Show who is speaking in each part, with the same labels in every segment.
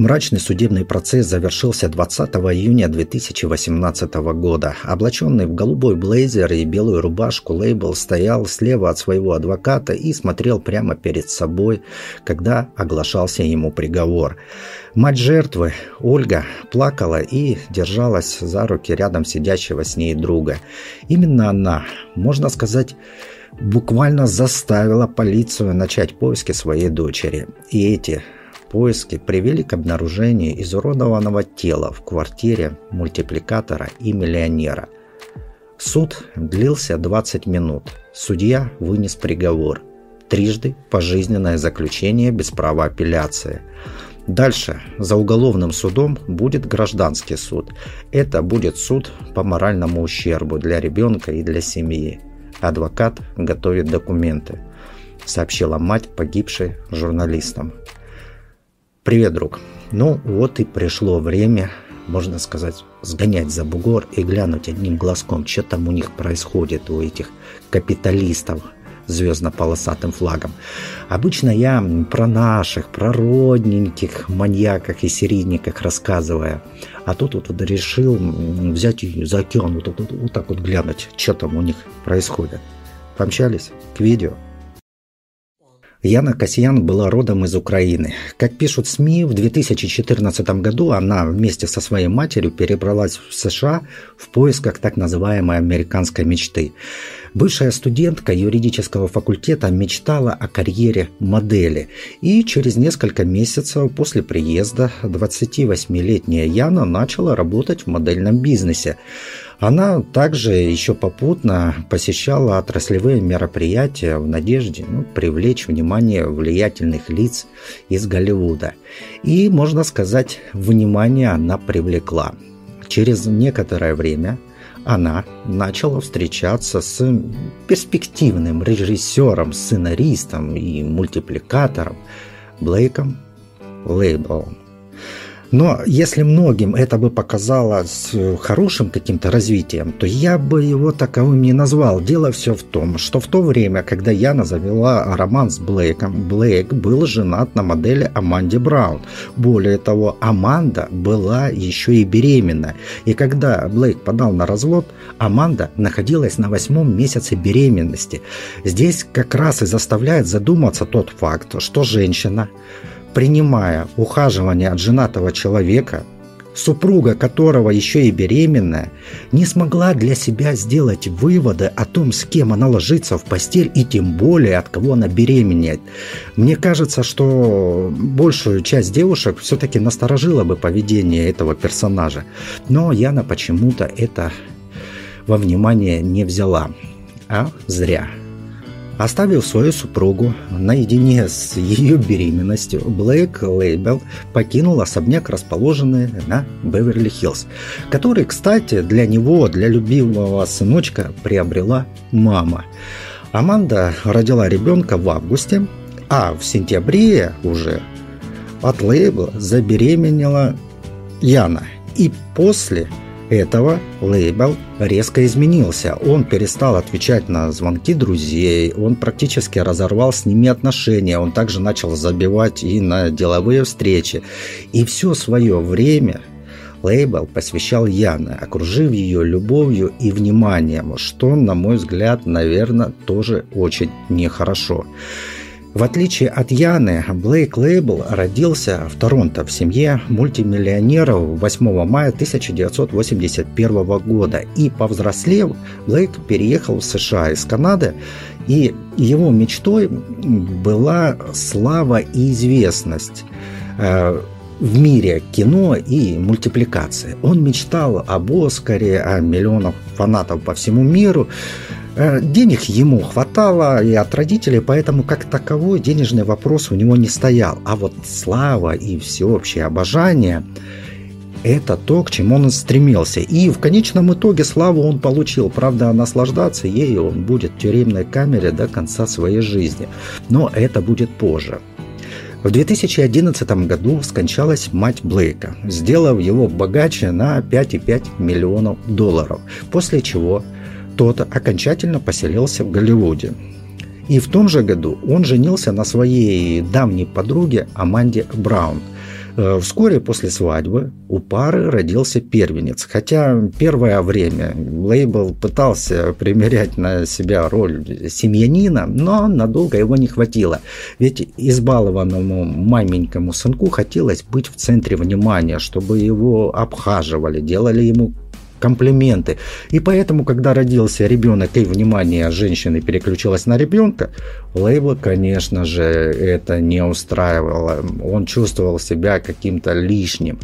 Speaker 1: Мрачный судебный процесс завершился 20 июня 2018 года. Облаченный в голубой блейзер и белую рубашку, Лейбл стоял слева от своего адвоката и смотрел прямо перед собой, когда оглашался ему приговор. Мать жертвы, Ольга, плакала и держалась за руки рядом сидящего с ней друга. Именно она, можно сказать, буквально заставила полицию начать поиски своей дочери. И эти Поиски привели к обнаружению изуродованного тела в квартире мультипликатора и миллионера. Суд длился 20 минут. Судья вынес приговор. Трижды пожизненное заключение без права апелляции. Дальше за уголовным судом будет гражданский суд. Это будет суд по моральному ущербу для ребенка и для семьи. Адвокат готовит документы, сообщила мать погибшей журналистам. Привет, друг. Ну вот и пришло время, можно сказать, сгонять за бугор и глянуть одним глазком, что там у них происходит, у этих капиталистов звездно-полосатым флагом. Обычно я про наших, про родненьких маньяках и серийниках рассказываю. А тут вот решил взять за океан вот, вот, вот так вот глянуть, что там у них происходит. Помчались к видео. Яна Касьян была родом из Украины. Как пишут СМИ, в 2014 году она вместе со своей матерью перебралась в США в поисках так называемой американской мечты. Бывшая студентка юридического факультета мечтала о карьере модели. И через несколько месяцев после приезда 28-летняя Яна начала работать в модельном бизнесе. Она также еще попутно посещала отраслевые мероприятия в надежде ну, привлечь внимание влиятельных лиц из Голливуда. И, можно сказать, внимание она привлекла. Через некоторое время она начала встречаться с перспективным режиссером, сценаристом и мультипликатором Блейком Лейблом. Но если многим это бы показалось э, хорошим каким-то развитием, то я бы его таковым не назвал. Дело все в том, что в то время, когда Яна завела роман с Блейком, Блейк был женат на модели Аманде Браун. Более того, Аманда была еще и беременна. И когда Блейк подал на развод, Аманда находилась на восьмом месяце беременности. Здесь как раз и заставляет задуматься тот факт, что женщина принимая ухаживание от женатого человека, супруга которого еще и беременная, не смогла для себя сделать выводы о том, с кем она ложится в постель и тем более от кого она беременеет. Мне кажется, что большую часть девушек все-таки насторожило бы поведение этого персонажа. Но Яна почему-то это во внимание не взяла. А зря. Оставив свою супругу наедине с ее беременностью, Блейк Лейбел покинул особняк, расположенный на Беверли-Хиллз, который, кстати, для него, для любимого сыночка, приобрела мама. Аманда родила ребенка в августе, а в сентябре уже от Лейбла забеременела Яна. И после этого лейбл резко изменился. Он перестал отвечать на звонки друзей, он практически разорвал с ними отношения, он также начал забивать и на деловые встречи. И все свое время лейбл посвящал Яне, окружив ее любовью и вниманием, что, на мой взгляд, наверное, тоже очень нехорошо. В отличие от Яны, Блейк Лейбл родился в Торонто в семье мультимиллионеров 8 мая 1981 года. И повзрослев, Блейк переехал в США из Канады, и его мечтой была слава и известность э, в мире кино и мультипликации. Он мечтал об Оскаре, о миллионах фанатов по всему миру. Э, денег ему хватало и от родителей, поэтому как таковой денежный вопрос у него не стоял. А вот слава и всеобщее обожание – это то, к чему он стремился. И в конечном итоге славу он получил. Правда, наслаждаться ею он будет в тюремной камере до конца своей жизни. Но это будет позже. В 2011 году скончалась мать Блейка, сделав его богаче на 5,5 миллионов долларов, после чего тот окончательно поселился в Голливуде. И в том же году он женился на своей давней подруге Аманде Браун. Э, вскоре после свадьбы у пары родился первенец, хотя первое время лейбл пытался примерять на себя роль семьянина, но надолго его не хватило, ведь избалованному маменькому сынку хотелось быть в центре внимания, чтобы его обхаживали, делали ему комплименты. И поэтому, когда родился ребенок и внимание женщины переключилось на ребенка, Лейбла, конечно же, это не устраивало. Он чувствовал себя каким-то лишним.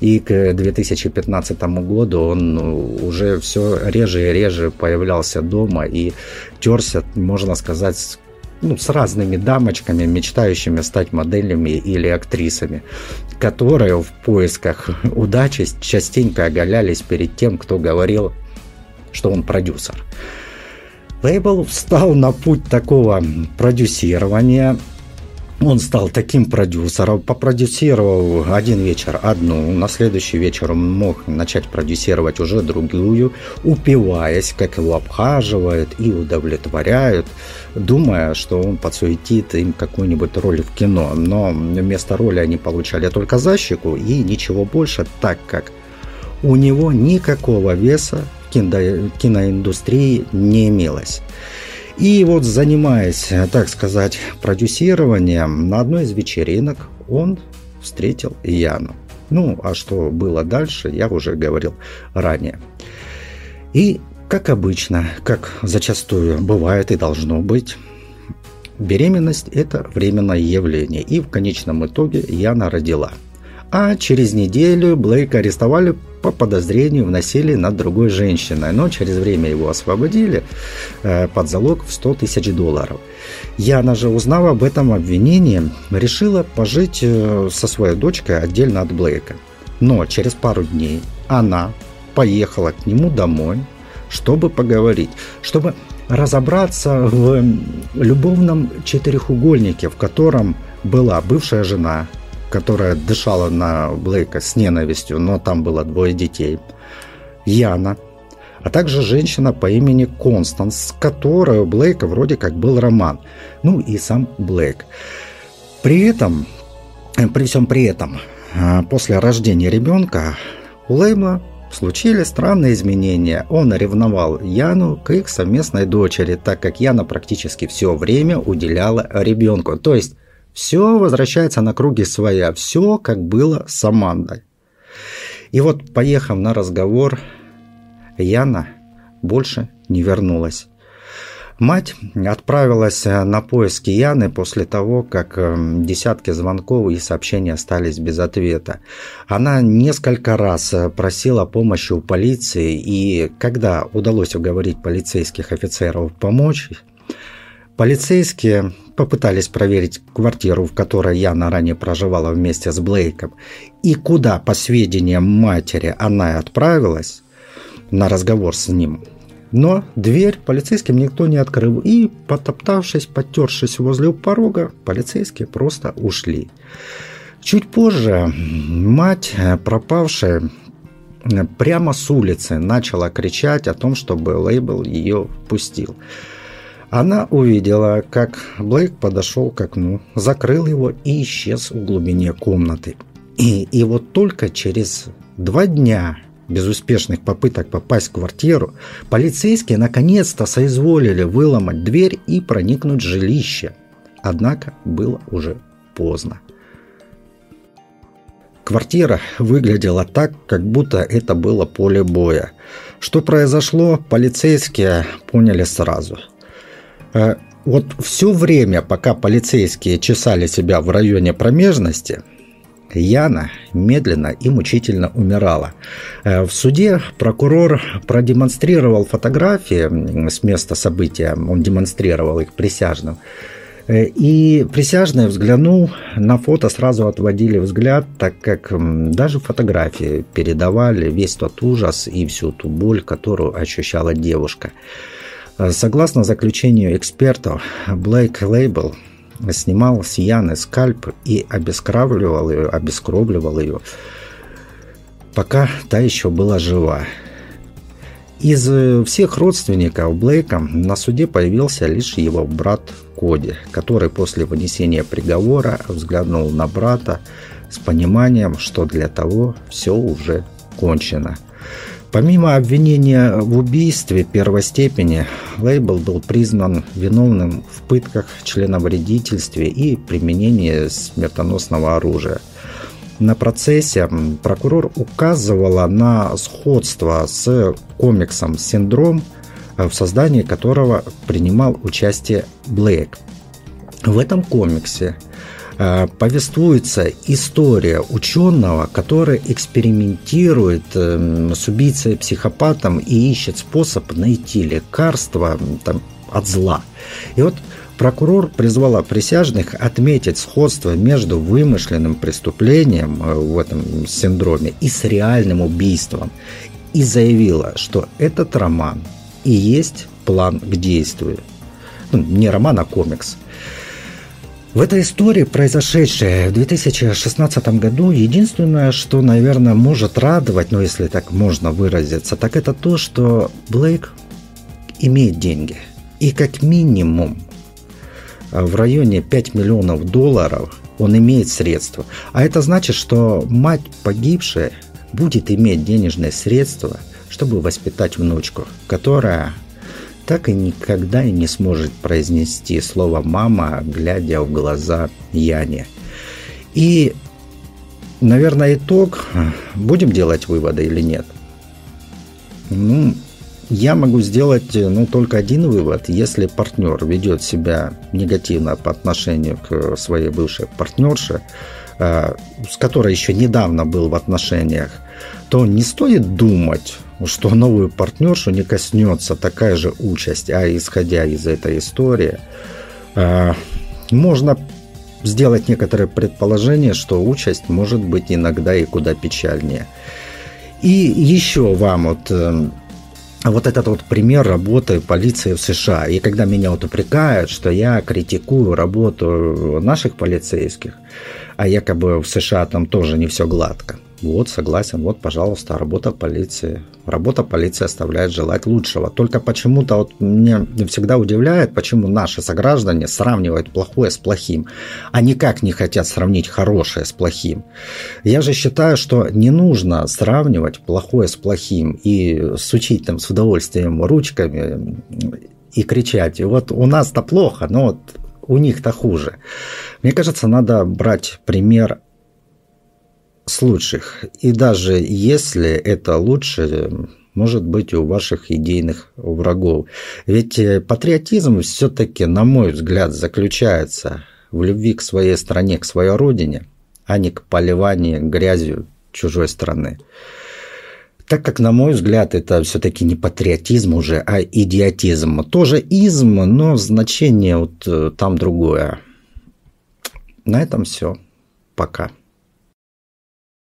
Speaker 1: И к 2015 году он ну, уже все реже и реже появлялся дома и терся, можно сказать, ну, с разными дамочками, мечтающими стать моделями или актрисами, которые в поисках удачи частенько оголялись перед тем, кто говорил, что он продюсер. Лейбл встал на путь такого продюсирования – он стал таким продюсером, попродюсировал один вечер одну, на следующий вечер он мог начать продюсировать уже другую, упиваясь, как его обхаживают и удовлетворяют, думая, что он подсуетит им какую-нибудь роль в кино. Но вместо роли они получали только защику и ничего больше, так как у него никакого веса киноиндустрии не имелось. И вот занимаясь, так сказать, продюсированием, на одной из вечеринок он встретил Яну. Ну, а что было дальше, я уже говорил ранее. И, как обычно, как зачастую бывает и должно быть, беременность – это временное явление. И в конечном итоге Яна родила – а через неделю Блейка арестовали по подозрению в насилии над другой женщиной, но через время его освободили э, под залог в 100 тысяч долларов. Яна же, узнав об этом обвинении, решила пожить э, со своей дочкой отдельно от Блейка. Но через пару дней она поехала к нему домой, чтобы поговорить, чтобы разобраться в любовном четырехугольнике, в котором была бывшая жена, которая дышала на Блейка с ненавистью, но там было двое детей. Яна, а также женщина по имени Констанс, с которой у Блейка вроде как был роман. Ну и сам Блейк. При этом, э, при всем при этом, э, после рождения ребенка у Лейбла случились странные изменения. Он ревновал Яну к их совместной дочери, так как Яна практически все время уделяла ребенку. То есть все возвращается на круги своя, все как было с Амандой. И вот, поехав на разговор, Яна больше не вернулась. Мать отправилась на поиски Яны после того, как эм, десятки звонков и сообщений остались без ответа. Она несколько раз просила помощи у полиции, и когда удалось уговорить полицейских офицеров помочь, полицейские попытались проверить квартиру, в которой Яна ранее проживала вместе с Блейком, и куда, по сведениям матери, она отправилась на разговор с ним. Но дверь полицейским никто не открыл, и, потоптавшись, потершись возле порога, полицейские просто ушли. Чуть позже мать пропавшая прямо с улицы начала кричать о том, чтобы лейбл ее впустил. Она увидела, как Блейк подошел к окну, закрыл его и исчез в глубине комнаты. И, и вот только через два дня безуспешных попыток попасть в квартиру, полицейские наконец-то соизволили выломать дверь и проникнуть в жилище. Однако было уже поздно. Квартира выглядела так, как будто это было поле боя. Что произошло, полицейские поняли сразу – вот все время, пока полицейские чесали себя в районе промежности, Яна медленно и мучительно умирала. Э, в суде прокурор продемонстрировал фотографии с места события, он демонстрировал их присяжным. Э, и присяжные, взглянул на фото, сразу отводили взгляд, так как даже фотографии передавали весь тот ужас и всю ту боль, которую ощущала девушка. Согласно заключению экспертов, Блейк Лейбл снимал с Яны скальп и обескравливал ее, обескровливал ее, пока та еще была жива. Из всех родственников Блейка на суде появился лишь его брат Коди, который после вынесения приговора взглянул на брата, с пониманием, что для того все уже кончено. Помимо обвинения в убийстве первой степени, Лейбл был признан виновным в пытках, членовредительстве и применении смертоносного оружия. На процессе прокурор указывала на сходство с комиксом «Синдром», в создании которого принимал участие Блейк. В этом комиксе повествуется история ученого, который экспериментирует эм, с убийцей-психопатом и ищет способ найти лекарство там, от зла. И вот прокурор призвала присяжных отметить сходство между вымышленным преступлением э, в этом синдроме и с реальным убийством. И заявила, что этот роман и есть план к действию. Ну, не роман, а комикс – в этой истории, произошедшей в 2016 году, единственное, что, наверное, может радовать, ну, если так можно выразиться, так это то, что Блейк имеет деньги. И как минимум в районе 5 миллионов долларов он имеет средства. А это значит, что мать погибшая будет иметь денежные средства, чтобы воспитать внучку, которая так и никогда и не сможет произнести слово «мама», глядя в глаза Яне. И, наверное, итог. Будем делать выводы или нет? Ну, я могу сделать ну, только один вывод. Если партнер ведет себя негативно по отношению к своей бывшей партнерше, э, с которой еще недавно был в отношениях, то не стоит думать, что новую партнершу не коснется такая же участь. А исходя из этой истории, а, можно сделать некоторые предположения, что участь может быть иногда и куда печальнее. И еще вам вот э, вот этот вот пример работы полиции в США. И когда меня вот упрекают, что я критикую работу наших полицейских, а якобы в США там тоже не все гладко. Вот, согласен, вот, пожалуйста, работа полиции. Работа полиции оставляет желать лучшего. Только почему-то вот мне всегда удивляет, почему наши сограждане сравнивают плохое с плохим, а никак не хотят сравнить хорошее с плохим. Я же считаю, что не нужно сравнивать плохое с плохим и сучить там с удовольствием ручками и кричать, вот у нас-то плохо, но вот у них-то хуже. Мне кажется, надо брать пример с лучших. И даже если это лучше, может быть у ваших идейных врагов. Ведь э, патриотизм все-таки, на мой взгляд, заключается в любви к своей стране, к своей родине, а не к поливанию грязью чужой страны. Так как, на мой взгляд, это все-таки не патриотизм уже, а идиотизм. Тоже изм, но значение вот э, там другое. На этом все. Пока.